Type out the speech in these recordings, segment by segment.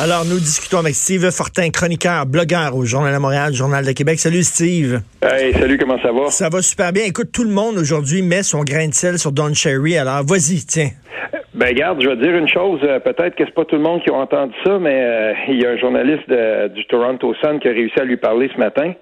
Alors, nous discutons avec Steve Fortin, chroniqueur, blogueur au Journal de Montréal, Journal de Québec. Salut, Steve. Hey, salut, comment ça va? Ça va super bien. Écoute, tout le monde aujourd'hui met son grain de sel sur Don Cherry. Alors, vas-y, tiens. Ben garde, je vais dire une chose. Euh, peut-être que c'est pas tout le monde qui a entendu ça, mais euh, il y a un journaliste du Toronto Sun qui a réussi à lui parler ce matin.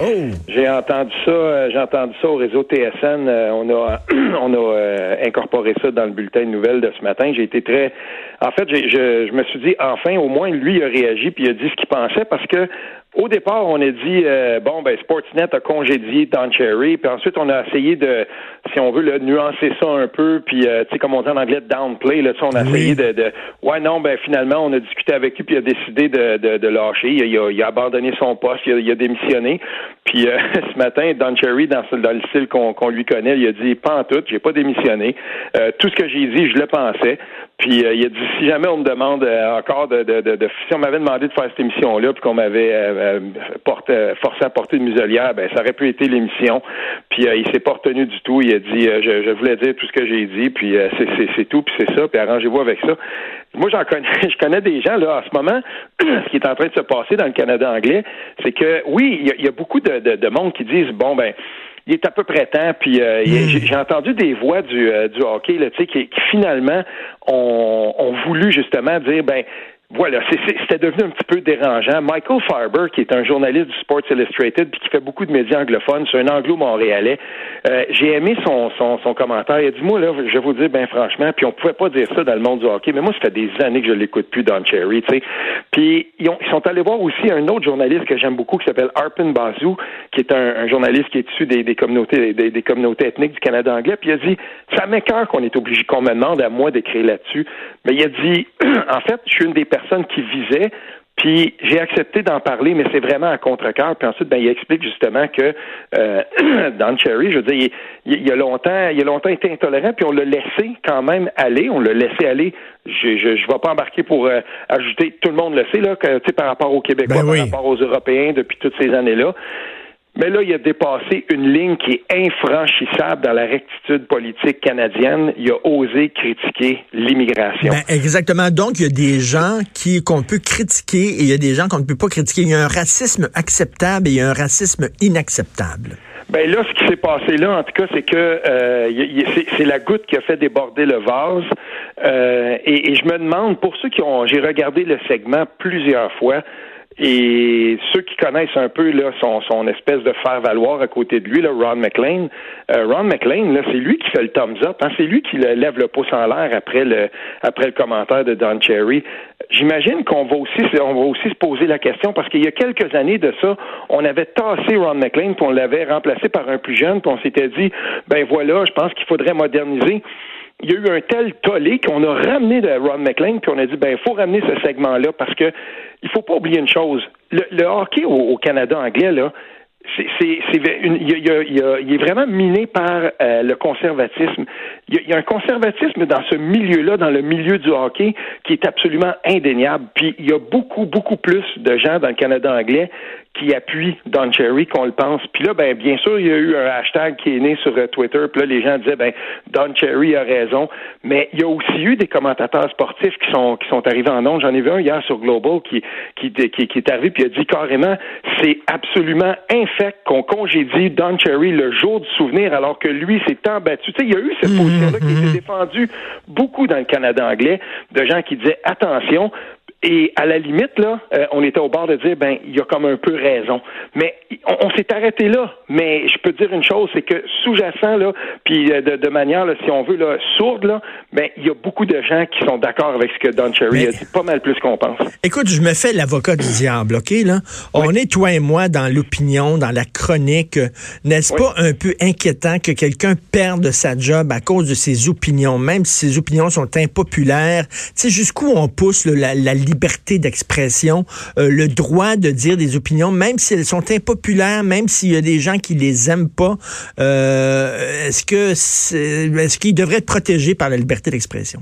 Oh. J'ai entendu ça, euh, j'ai entendu ça au réseau TSN. on a, on a incorporé ça dans le bulletin de nouvelles de ce matin. J'ai été très, en fait, je, je me suis dit enfin, au moins lui a réagi puis il a dit ce qu'il pensait parce que au départ, on a dit euh, bon ben Sportsnet a congédié Don Cherry, puis ensuite on a essayé de, si on veut, le nuancer ça un peu, puis euh, tu sais comme on dit en anglais downplay, là, on a essayé de, de, ouais non ben finalement on a discuté avec lui puis il a décidé de, de, de lâcher, il a, il, a, abandonné son poste, il a, il a démissionné, puis euh, ce matin Don Cherry dans, dans le style qu'on qu'on lui connaît, il a dit pas en tout, j'ai pas démissionné, tout ce que j'ai dit je le pensais, puis il a dit si jamais on me demande encore de, de, de, si on m'avait demandé de faire cette émission là puis qu'on m'avait euh, porte, forcé à porter une muselière, ben ça aurait pu être l'émission. Puis euh, il s'est pas retenu du tout. Il a dit euh, je, voulais dire tout ce que j'ai dit, puis c'est tout, puis c'est ça, puis arrangez-vous avec ça. Moi, j'en connais, je connais des gens là en ce moment. ce qui est en train de se passer dans le Canada anglais, c'est que oui, il y, a beaucoup de, de, monde qui disent bon ben il est à peu près temps. Puis hmm. j'ai entendu des voix du, du hockey là, qui, qui finalement ont, ont voulu justement dire ben voilà, c'était devenu un petit peu dérangeant. Michael Farber, qui est un journaliste du Sports Illustrated puis qui fait beaucoup de médias anglophones, c'est un anglo-montréalais. Euh, j'ai aimé son, son, son, commentaire. Il a dit, moi, là, je vais vous dire, ben franchement, puis on pouvait pas dire ça dans le monde du hockey, mais moi, ça fait des années que je l'écoute plus, Don Cherry, tu sais. Puis ils, ils, sont allés voir aussi un autre journaliste que j'aime beaucoup qui s'appelle Arpin Bazou, qui est un, journaliste qui est issu des, des communautés des, des, communautés ethniques du Canada anglais. Puis il a dit, ça m'écœure qu'on est obligé, qu'on me demande à moi d'écrire là-dessus. Mais il a dit, en fait, je suis une des personne qui visait. Puis j'ai accepté d'en parler, mais c'est vraiment à contre-cœur. Puis ensuite, ben, il explique justement que euh, Don Cherry, je veux dire, il, a longtemps, il a longtemps été intolérant, puis on l'a laissé quand même aller. On l'a laissé aller. Je je, je vais pas embarquer pour euh, ajouter. Tout le monde le sait là, que, par rapport aux Québécois, ben par rapport aux Européens depuis toutes ces années-là. Mais là, il a dépassé une ligne qui est infranchissable dans la rectitude politique canadienne. Il a osé critiquer l'immigration. Ben, exactement. Donc, il y a des gens qui qu'on peut critiquer et il y a des gens qu'on ne peut pas critiquer. Il y a un racisme acceptable et il y a un racisme inacceptable. Ben là, ce qui s'est passé là, en tout cas, c'est que euh, c'est la goutte qui a fait déborder le vase. Euh, et, et, je me demande, pour ceux qui ont, j'ai regardé le segment plusieurs fois. Et ceux qui connaissent un peu là, son, son espèce de faire-valoir à côté de lui, là, Ron McLean, euh, Ron McLean, là, c'est lui qui fait le thumbs up. Hein, c'est lui qui lève le pouce en l'air après le après le commentaire de Don Cherry. J'imagine qu'on va aussi on va aussi se poser la question parce qu'il y a quelques années de ça, on avait tassé Ron McLean puis on l'avait remplacé par un plus jeune puis on s'était dit ben voilà, je pense qu'il faudrait moderniser il y a eu un tel tollé qu'on a ramené de Ron McLean, puis on a dit, ben, il faut ramener ce segment-là parce que il faut pas oublier une chose. Le, hockey au, Canada anglais, là, c'est, c'est, il, est vraiment miné par euh, le conservatisme. Il y, a, un conservatisme dans ce milieu-là, dans le milieu du hockey, qui est absolument indéniable. Puis il y a beaucoup, beaucoup plus de gens dans le Canada anglais qui appuie Don Cherry qu'on le pense. Puis là, ben bien sûr, il y a eu un hashtag qui est né sur euh, Twitter. Puis là, les gens disaient, ben Don Cherry a raison. Mais il y a aussi eu des commentateurs sportifs qui sont qui sont arrivés en ondes. J'en ai vu un hier sur Global qui qui, qui, qui est arrivé puis a dit carrément, c'est absolument infect qu'on congédie Don Cherry le jour du souvenir alors que lui s'est embattu. Tu sais, il y a eu cette mmh, position-là qui a été mmh, mmh. défendue beaucoup dans le Canada anglais de gens qui disaient attention, et à la limite, là, euh, on était au bord de dire, ben, il y a comme un peu raison. Mais on, s'est arrêté là. Mais je peux dire une chose, c'est que sous-jacent, là, puis euh, de, de, manière, là, si on veut, là, sourde, là, ben, il y a beaucoup de gens qui sont d'accord avec ce que Don Cherry a dit, pas mal plus qu'on pense. Écoute, je me fais l'avocat du diable, OK, là? On est, toi et moi, dans l'opinion, dans la chronique. N'est-ce pas un peu inquiétant que quelqu'un perde sa job à cause de ses opinions, même si ses opinions sont impopulaires? Tu sais, jusqu'où on pousse la, la liberté d'expression, euh, le droit de dire des opinions, même si elles sont impopulaires, même s'il y a des gens qui les aiment pas. Euh, est-ce que est-ce qu'ils devraient être protégés par la liberté d'expression?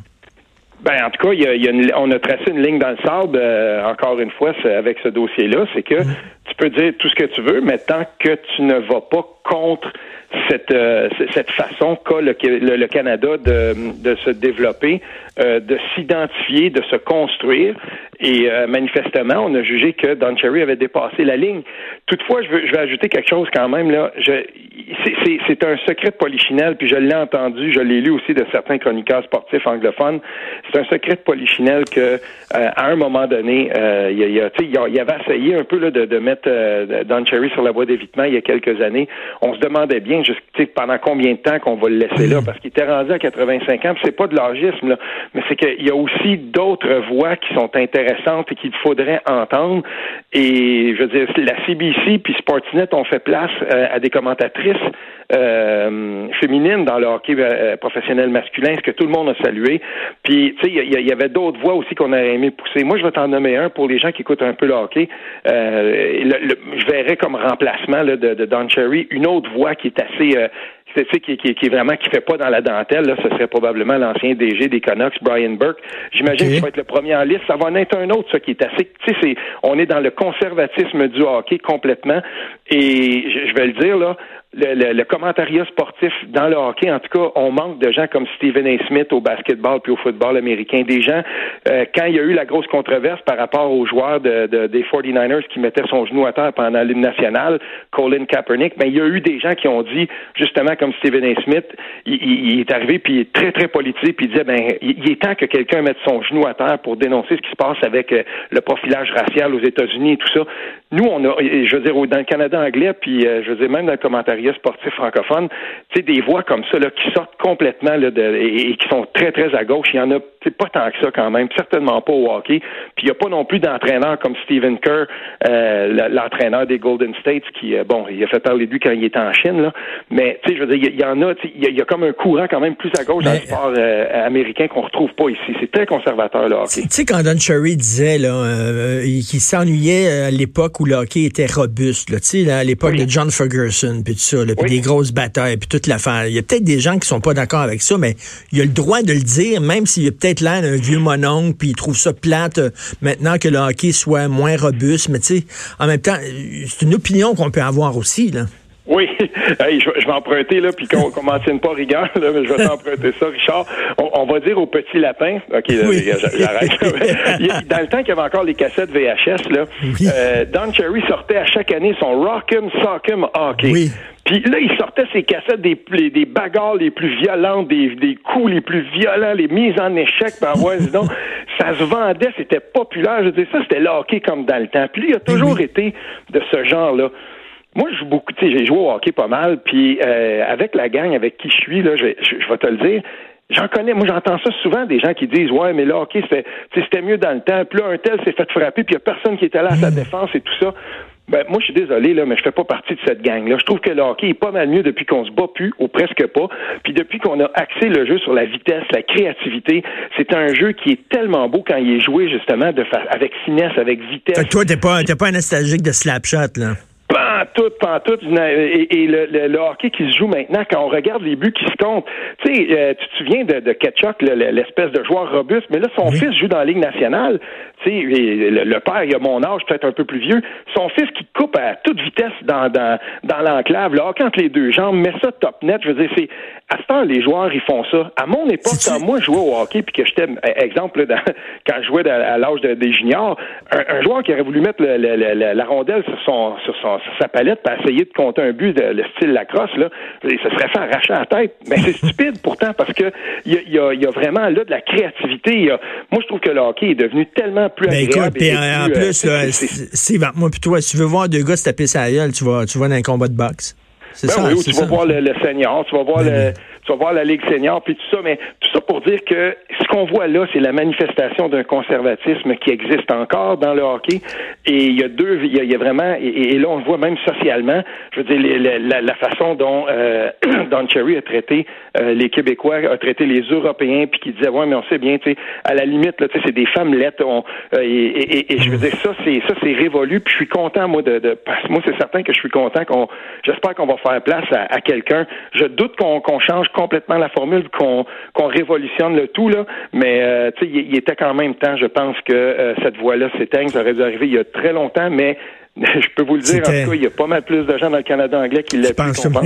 Ben, en tout cas, il y a, on a tracé une ligne dans le sable, euh, encore une fois, avec ce dossier-là. C'est que mm. tu peux dire tout ce que tu veux, mais tant que tu ne vas pas contre cette, euh, cette façon qu'a le, le, Canada de, de se développer, euh, de s'identifier, de se construire. Et euh, manifestement, on a jugé que Don Cherry avait dépassé la ligne. Toutefois, je, veux, je vais ajouter quelque chose quand même. là. C'est un secret de Polichinelle, puis je l'ai entendu, je l'ai lu aussi de certains chroniqueurs sportifs anglophones. C'est un secret de Polichinelle que, à un moment donné, il, y a, il, avait essayé un peu là, de, de mettre Don Cherry sur la voie d'évitement il y a quelques années. On se demandait bien pendant combien de temps qu'on va le laisser là, parce qu'il était rendu à 85 ans, c'est pas de l'âgisme, là, mais c'est qu'il y a aussi d'autres voix qui sont intéressantes et qu'il faudrait entendre. Et je veux dire, la CBC puis Sportsnet ont fait place euh, à des commentatrices euh, féminines dans le hockey euh, professionnel masculin, ce que tout le monde a salué. Puis, tu sais, il y, avait d'autres voix aussi qu'on aurait aimé pousser. Moi, je vais t'en nommer un pour les gens qui écoutent un peu le hockey. je verrais comme remplacement de, de Don Cherry une autre voix qui est assez euh, qui, qui, qui, est vraiment qui fait pas dans la dentelle, là, ce serait probablement l'ancien DG des Canucks, Brian Burke. J'imagine qu'il va être le premier en liste. Ça va en être un autre, ça, qui est assez. Tu sais, on est dans le conservatisme du hockey complètement. Et je vais le dire là, le, le, commentariat sportif dans le hockey, en tout cas, on manque de gens comme Stephen A. Smith au basketball puis au football américain. Des gens, euh, quand il y a eu la grosse controverse par rapport aux joueurs de, des 49ers qui mettaient son genou à terre pendant l'hymne national, Colin Kaepernick, ben, il y a eu des gens qui ont dit, justement, comme Stephen A. Smith, il, est arrivé puis il est très, très politique puis il disait, ben, il, est temps que quelqu'un mette son genou à terre pour dénoncer ce qui se passe avec euh, le profilage racial aux États-Unis et tout ça. Nous, on a, je veux dire, dans le Canada anglais, puis euh, je veux dire, même dans le commentariat sportif francophone, tu sais, des voix comme ça là, qui sortent complètement là, de, et, qui sont très, très à gauche. Il y en a pas tant que ça quand même, certainement pas au hockey. Puis il n'y a pas non plus d'entraîneur comme Stephen Kerr, euh, l'entraîneur des Golden States, qui, euh, bon, il a fait parler de lui quand il était en Chine, là. Mais, tu sais, je veux dire, il y, en a, il y, a comme un courant quand même plus à gauche dans le sport euh, américain qu'on retrouve pas ici. C'est très conservateur, le hockey. Tu sais, quand Don Cherry disait, là, qu'il s'ennuyait à l'époque où le hockey était robuste, là, tu sais, à l'époque de John Ferguson, puis tout ça, puis des grosses batailles, puis toute l'affaire. Il y a peut-être des gens qui sont pas d'accord avec ça, mais il a le droit de le dire, même s'il a peut-être d'un vieux mononcle, puis il trouve ça plate euh, maintenant que le hockey soit moins robuste. Mais tu sais, en même temps, c'est une opinion qu'on peut avoir aussi, là. Oui, je, vais emprunter, là, puis qu'on ne mentionne pas rigueur, là, mais je vais t'emprunter ça, Richard. On, va dire au petit lapin, OK, j'arrête. Dans le temps qu'il y avait encore les cassettes VHS, là, euh, Don Cherry sortait à chaque année son Rock'em Sock'em Hockey. Oui. Puis là, il sortait ses cassettes des, des bagarres les plus violentes, des, des coups les plus violents, les mises en échec par voie, donc ça se vendait, c'était populaire. Je veux ça, c'était le hockey comme dans le temps. Puis il a toujours été de ce genre-là. Moi, je joue beaucoup, tu sais, j'ai joué au hockey pas mal, puis euh, avec la gang avec qui je suis, là, je, je, vais te le dire, J'en connais, moi j'entends ça souvent des gens qui disent Ouais, mais là, OK, c'était mieux dans le temps, puis là, un tel s'est fait frapper, puis il n'y a personne qui était là à sa mmh. défense et tout ça. Ben, moi, je suis désolé, là, mais je fais pas partie de cette gang-là. Je trouve que le hockey est pas mal mieux depuis qu'on se bat plus, ou presque pas. Puis depuis qu'on a axé le jeu sur la vitesse, la créativité, c'est un jeu qui est tellement beau quand il est joué, justement, de avec finesse, avec vitesse. Fait que toi, t'es pas, t'es pas un nostalgique de slapshot, là? Pas tout, pas tout. Et, le, le, hockey qui se joue maintenant, quand on regarde les buts qui se comptent, tu sais, euh, tu te souviens de, de Ketchuk, l'espèce de joueur robuste, mais là, son fils joue dans la Ligue nationale. Le, père, il a mon âge, peut-être un peu plus vieux. Son fils qui coupe à toute vitesse dans, dans, dans l'enclave, le hockey entre les deux jambes, met ça top net. Je veux dire, c'est à ce temps, les joueurs, ils font ça. À mon époque, quand moi, je jouais au hockey, puis que j'étais, exemple, quand je jouais à l'âge des juniors, un, joueur qui aurait voulu mettre la rondelle sur, son, sur, son, sa palette pour essayer de compter un but de le style lacrosse, là, ça serait fait arracher la tête. Mais c'est stupide pourtant, parce que il y a, y a, vraiment là de la créativité. moi, je trouve que le hockey est devenu tellement plus ben, agréable. Écoute, en, plus, euh, c'est, moi puis toi, si tu veux voir deux gars se taper sa gueule, tu vas, tu vas dans un combat de boxe. C'est ben ça, oui, tu vas voir le, le, senior, tu vas voir ben le, tu vas voir la Ligue senior, puis tout ça, mais tout ça pour dire que ce qu'on voit là, c'est la manifestation d'un conservatisme qui existe encore dans le hockey. Et il y a deux, il y a, vraiment, et, là on le voit même socialement, je veux dire, la, façon dont euh, Don Cherry a traité euh, les Québécois, a traité les Européens, puis qui disait, ouais, mais on sait bien, tu sais, à la limite, là, tu sais, c'est des femmes lettres, euh, et, et, je veux dire, ça, c'est ça, c'est révolu, puis je suis content, moi, de, de parce que moi, c'est certain que je suis content qu'on, j'espère qu'on va faire place à, quelqu'un. Je doute qu'on change complètement la formule, qu'on qu'on révolutionne le tout, là, mais, euh, tu sais, il, était quand même temps, je pense que cette voie-là s'éteigne, ça aurait dû arriver il y a très longtemps, mais Je peux vous le dire, en tout cas, il y a pas mal plus de gens dans le Canada anglais qui l'ont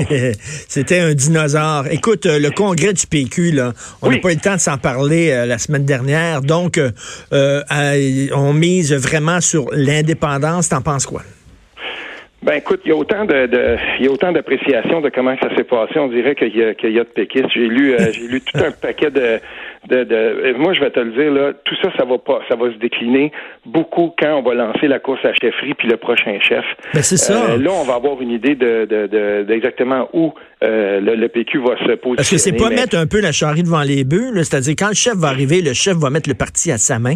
C'était un dinosaure. Écoute, euh, le congrès du PQ, là, on n'a pas eu le temps de s'en parler euh, la semaine dernière. Donc, euh, on mise vraiment sur l'indépendance. T'en penses quoi? Ben écoute, il y a autant de, il y a autant d'appréciation de comment ça s'est passé. On dirait qu'il y a qu'il y a de péquistes. J'ai lu j'ai lu tout un paquet de de, moi je vais te le dire là, tout ça ça va pas ça va se décliner beaucoup quand on va lancer la course à chefferie puis le prochain chef. Ben c'est ça. Euh, là on va avoir une idée de d'exactement où euh, le, PQ va se positionner. Est-ce que c'est pas mettre un peu la charrie devant les bœufs, c'est-à-dire quand le chef va arriver, le chef va mettre le parti à sa main?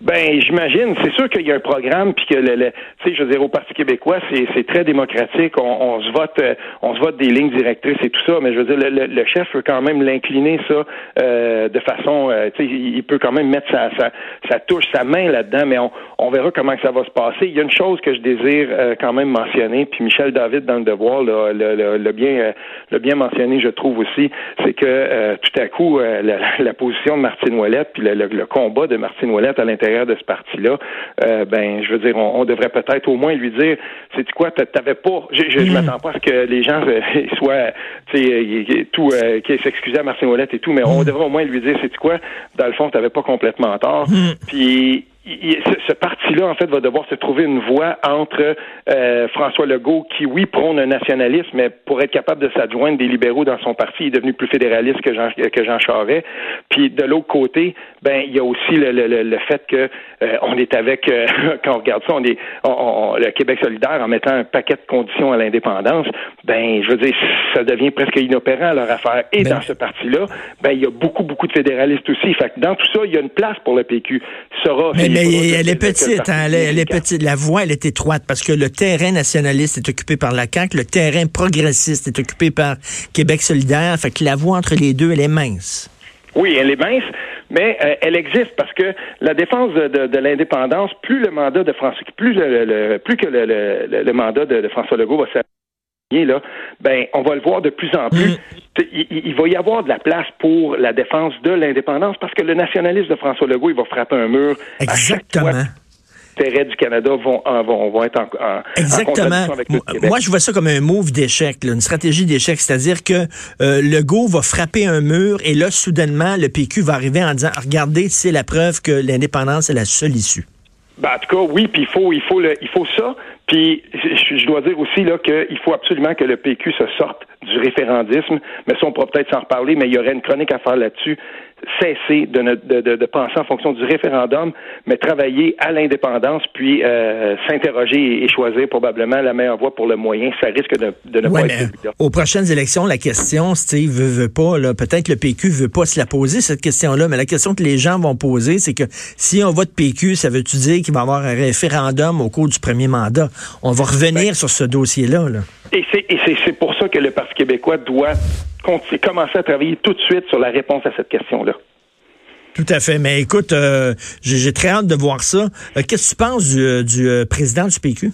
Ben, j'imagine. C'est sûr qu'il y a un programme, puis que le, tu sais, je veux dire, au Parti québécois, c'est très démocratique. On, on, se vote, euh, on se vote des lignes directrices et tout ça. Mais je veux dire, le, le chef peut quand même l'incliner ça euh, de façon, euh, tu sais, il peut quand même mettre sa, sa, sa touche, sa main là-dedans. Mais on, on verra comment ça va se passer. Il y a une chose que je désire quand même mentionner, puis Michel David dans le devoir le, bien, le bien mentionné, je trouve aussi, c'est que tout à coup, la, la, position de Martine Ouellette, puis le, combat de Martine Ouellette à l'intérieur de ce parti-là, euh, ben, je veux dire, on, devrait peut-être au moins lui dire, c'est quoi, t'avais pas, je, je, hmm. m'attends pas à ce que les gens euh, soient, tu sais, tout, euh, qui s'excusaient à Martin Ouellette et tout, mais on hmm. devrait au moins lui dire, c'est quoi, dans le fond, t'avais pas complètement tort. Hmm. Puis ce, parti-là, en fait, va devoir se trouver une voie entre euh, François Legault, qui, oui, prône un nationalisme, mais pour être capable de s'adjoindre des libéraux dans son parti, il est devenu plus fédéraliste que Jean, que Jean Charest. Puis de l'autre côté, ben il y a aussi le, le, le fait que euh, on est avec, euh, quand on regarde ça, on est on, le Québec solidaire en mettant un paquet de conditions à l'indépendance. Ben, je veux dire, ça devient presque inopérant leur affaire. Et ben dans ce parti-là, ben il y a beaucoup beaucoup de fédéralistes aussi. Fait que dans tout ça, il y a une place pour le PQ. Sera mais elle est petite, hein, elle, est, petite. La voie, elle est étroite parce que le terrain nationaliste est occupé par la CAQ, le terrain progressiste est occupé par Québec solidaire. Fait que la voie entre les deux, elle est mince. Oui, elle est mince, mais euh, elle existe parce que la défense de, l'indépendance, plus le mandat de François, plus le, plus que le, mandat de, François Legault va s'appuyer là, ben on va le voir de plus en plus. Mm il, va y avoir de la place pour la défense de l'indépendance parce que le nationalisme de François Legault, il va frapper un mur. Exactement. intérêts du Canada vont, vont, vont être en, en Exactement. avec le Québec. Moi, je vois ça comme un move d'échec, une stratégie d'échec, c'est-à-dire que euh, Legault va frapper un mur et là, soudainement, le PQ va arriver en disant, regardez, c'est la preuve que l'indépendance est la seule issue. Ben, en tout cas, oui, puis il faut, il faut, le, il faut ça. Puis je, dois dire aussi là qu'il faut absolument que le PQ se sorte du référendisme. Mais ça, on pourra peut-être s'en reparler, mais il y aurait une chronique à faire là-dessus cesser de, de, de, penser en fonction du référendum, mais travailler à l'indépendance, puis euh, s'interroger et, choisir probablement la meilleure voie pour le moyen. Ça risque de, de ne pas être Aux prochaines élections, la question, Steve, veut, veut pas, peut-être le PQ veut pas se la poser, cette question-là, mais la question que les gens vont poser, c'est que si on vote PQ, ça veut-tu dire qu'il va y avoir un référendum au cours du premier mandat? On va revenir ben, sur ce dossier-là. Là. Et c'est pour ça que le Parti québécois doit commencer à travailler tout de suite sur la réponse à cette question-là. Tout à fait. Mais écoute, euh, j'ai très hâte de voir ça. Euh, qu'est-ce que tu penses du, euh, président du PQ?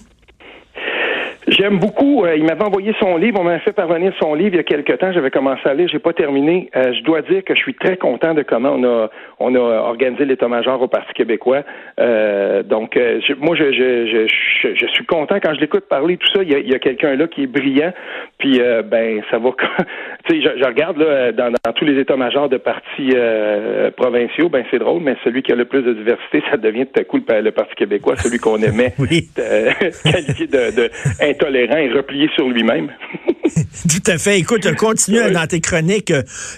J'aime beaucoup. il m'avait envoyé son livre. On m'a fait parvenir son livre il y a quelque temps. J'avais commencé à lire. J'ai pas terminé. je dois dire que je suis très content de comment on a on a organisé l'état-major au Parti québécois. donc, moi, je, je, je, je, suis content quand je l'écoute parler tout ça. Il y a, il y a quelqu'un là qui est brillant. Puis, ben, ça va. tu sais, je, regarde là dans, dans tous les états-majors de partis provinciaux. Ben, c'est drôle, mais celui qui a le plus de diversité, ça devient tout à coup le, Parti québécois, celui qu'on aimait qualifié de, de intolérant et replié sur lui-même. Tout à fait. Écoute, continue dans tes chroniques.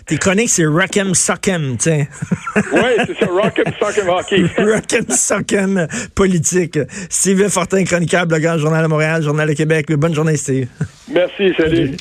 Tes chroniques, c'est Rock'em Sock'em, tiens. oui, c'est ça, Rock'em Sock'em hockey. Rock'em Sock'em politique. Steve Fortin, chroniqueur, blogueur, Journal de Montréal, Journal de Québec. Bonne journée, Steve. Merci, salut.